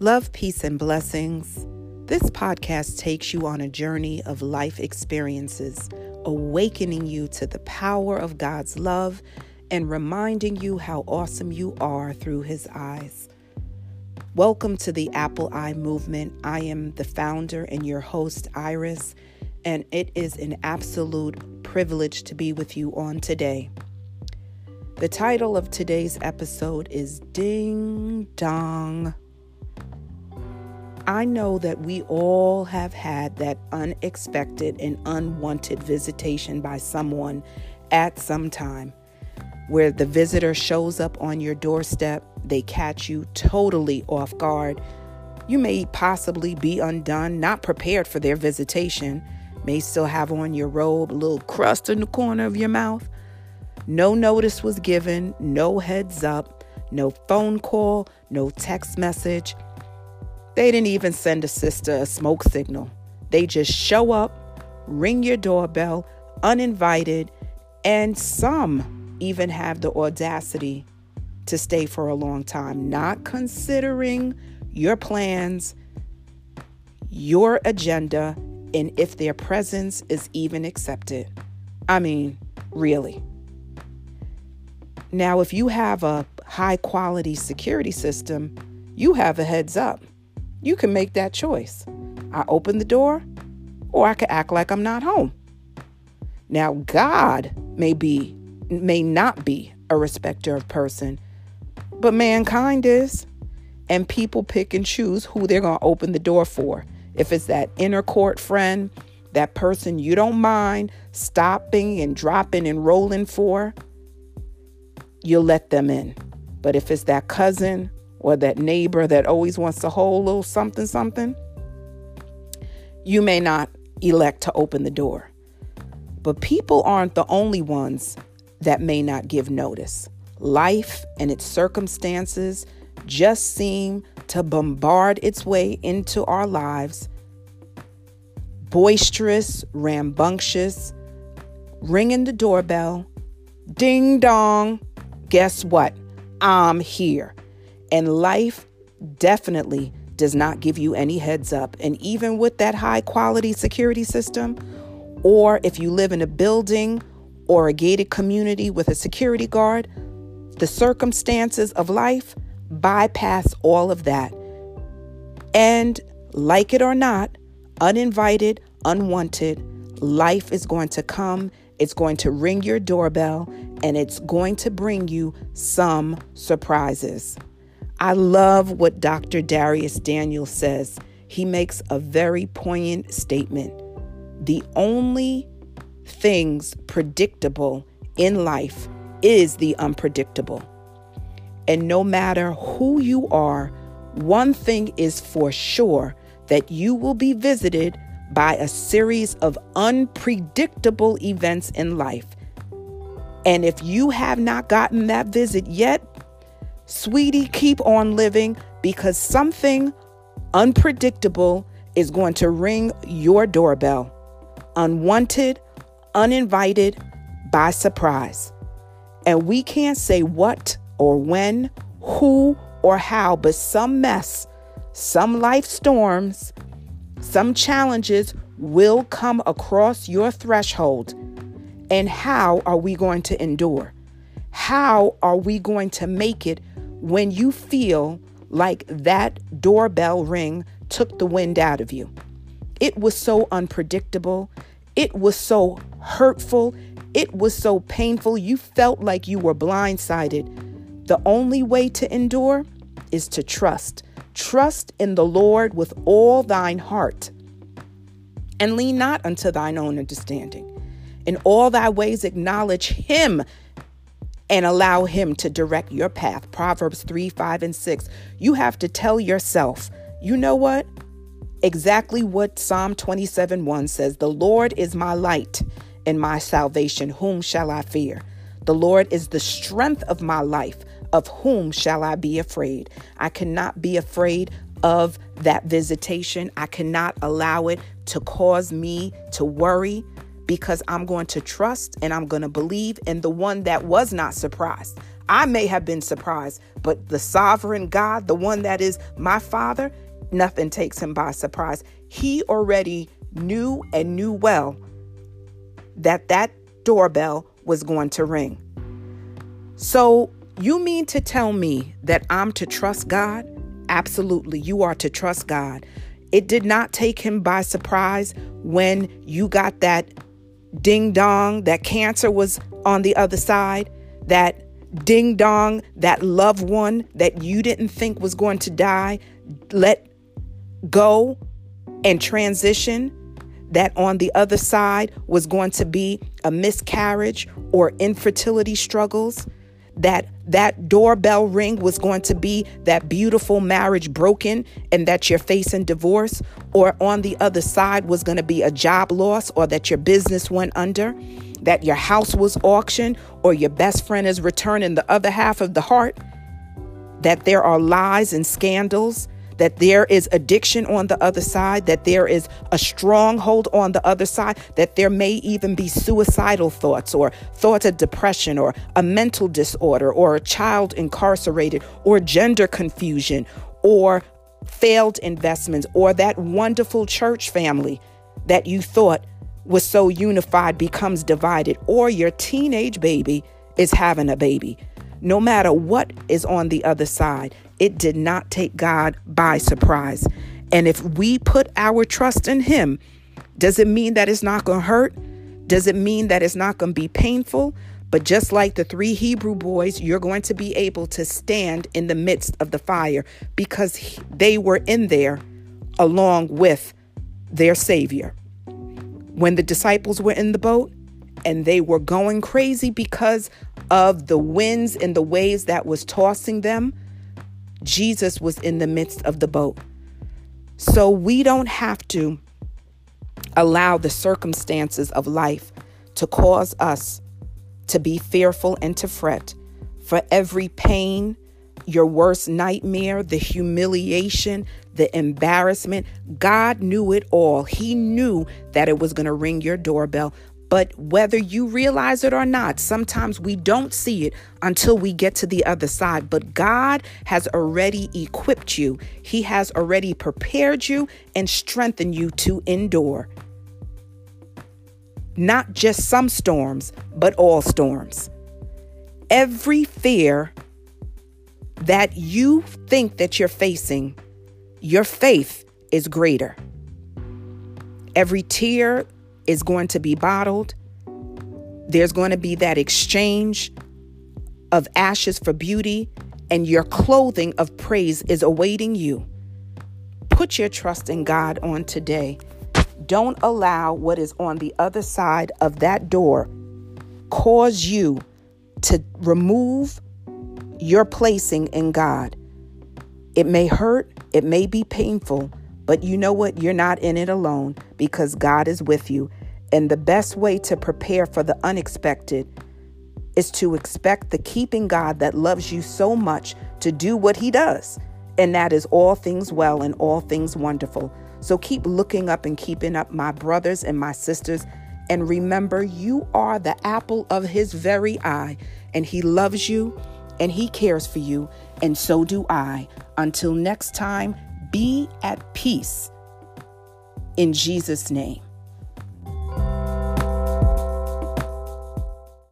Love, peace, and blessings. This podcast takes you on a journey of life experiences, awakening you to the power of God's love and reminding you how awesome you are through His eyes. Welcome to the Apple Eye Movement. I am the founder and your host, Iris, and it is an absolute privilege to be with you on today. The title of today's episode is Ding Dong I know that we all have had that unexpected and unwanted visitation by someone at some time where the visitor shows up on your doorstep, they catch you totally off guard. You may possibly be undone, not prepared for their visitation, may still have on your robe a little crust in the corner of your mouth. No notice was given, no heads up, no phone call, no text message they didn't even send a sister a smoke signal. They just show up, ring your doorbell, uninvited, and some even have the audacity to stay for a long time, not considering your plans, your agenda, and if their presence is even accepted. I mean, really. Now, if you have a high quality security system, you have a heads up. You can make that choice. I open the door, or I can act like I'm not home. Now, God may be, may not be a respecter of person, but mankind is. And people pick and choose who they're going to open the door for. If it's that inner court friend, that person you don't mind stopping and dropping and rolling for, you'll let them in. But if it's that cousin or that neighbor that always wants to hold a little something, something, you may not elect to open the door. But people aren't the only ones that may not give notice. Life and its circumstances just seem to bombard its way into our lives. Boisterous, rambunctious, ringing the doorbell, ding dong. Guess what? I'm here. And life definitely does not give you any heads up. And even with that high quality security system, or if you live in a building or a gated community with a security guard, the circumstances of life bypass all of that. And like it or not, uninvited, unwanted, life is going to come. It's going to ring your doorbell and it's going to bring you some surprises. I love what Dr. Dharius Daniels says. He makes a very poignant statement. The only things predictable in life is the unpredictable. And no matter who you are, one thing is for sure that you will be visited by a series of unpredictable events in life. And if you have not gotten that visit yet, Sweetie, keep on living because something unpredictable is going to ring your doorbell. Unwanted, uninvited, by surprise. And we can't say what or when, who or how, but some mess, some life storms, some challenges will come across your threshold. And how are we going to endure? How are we going to make it when you feel like that doorbell ring took the wind out of you. It was so unpredictable. It was so hurtful. It was so painful. You felt like you were blindsided. The only way to endure is to trust. Trust in the Lord with all thine heart and lean not unto thine own understanding. In all thy ways acknowledge him, and allow Him to direct your path. Proverbs 3, 5, and 6. You have to tell yourself, you know what? Exactly what Psalm 27, 1 says The Lord is my light and my salvation. Whom shall I fear? The Lord is the strength of my life. Of whom shall I be afraid? I cannot be afraid of that visitation. I cannot allow it to cause me to worry because I'm going to trust and I'm going to believe in the one that was not surprised. I may have been surprised, but the sovereign God, the one that is my father, nothing takes him by surprise. He already knew and knew well that that doorbell was going to ring. So, you mean to tell me that I'm to trust God? Absolutely, you are to trust God. It did not take him by surprise when you got that ding dong, that cancer was on the other side, that ding dong, that loved one that you didn't think was going to die, let go and transition, that on the other side was going to be a miscarriage or infertility struggles, that that doorbell ring was going to be that beautiful marriage broken and that you're facing divorce, or on the other side was going to be a job loss or that your business went under that your house was auctioned or your best friend is returning the other half of the heart, that there are lies and scandals, that there is addiction on the other side, that there is a stronghold on the other side, that there may even be suicidal thoughts or thoughts of depression or a mental disorder or a child incarcerated or gender confusion or failed investments or that wonderful church family that you thought was so unified becomes divided, or your teenage baby is having a baby. No matter what is on the other side, it did not take God by surprise. And if we put our trust in Him, does it mean that it's not going to hurt? Does it mean that it's not going to be painful? But just like the three Hebrew boys, you're going to be able to stand in the midst of the fire because they were in there along with their Savior when the disciples were in the boat and they were going crazy because of the winds and the waves that was tossing them, Jesus was in the midst of the boat. So we don't have to allow the circumstances of life to cause us to be fearful and to fret for every pain, your worst nightmare, the humiliation, the embarrassment. God knew it all. He knew that it was going to ring your doorbell. But whether you realize it or not, sometimes we don't see it until we get to the other side. But God has already equipped you, He has already prepared you and strengthened you to endure. Not just some storms, but all storms. Every fear that you think that you're facing, your faith is greater. Every tear is going to be bottled. There's going to be that exchange of ashes for beauty, and your clothing of praise is awaiting you. Put your trust in God on today. Don't allow what is on the other side of that door cause you to remove your placing in God. It may hurt, it may be painful, but you know what? You're not in it alone because God is with you. And the best way to prepare for the unexpected is to expect the keeping God that loves you so much to do what He does. And that is all things well and all things wonderful. So keep looking up and keeping up, my brothers and my sisters. And remember, you are the apple of His very eye, and He loves you and He cares for you, and so do I. Until next time, be at peace in Jesus' name.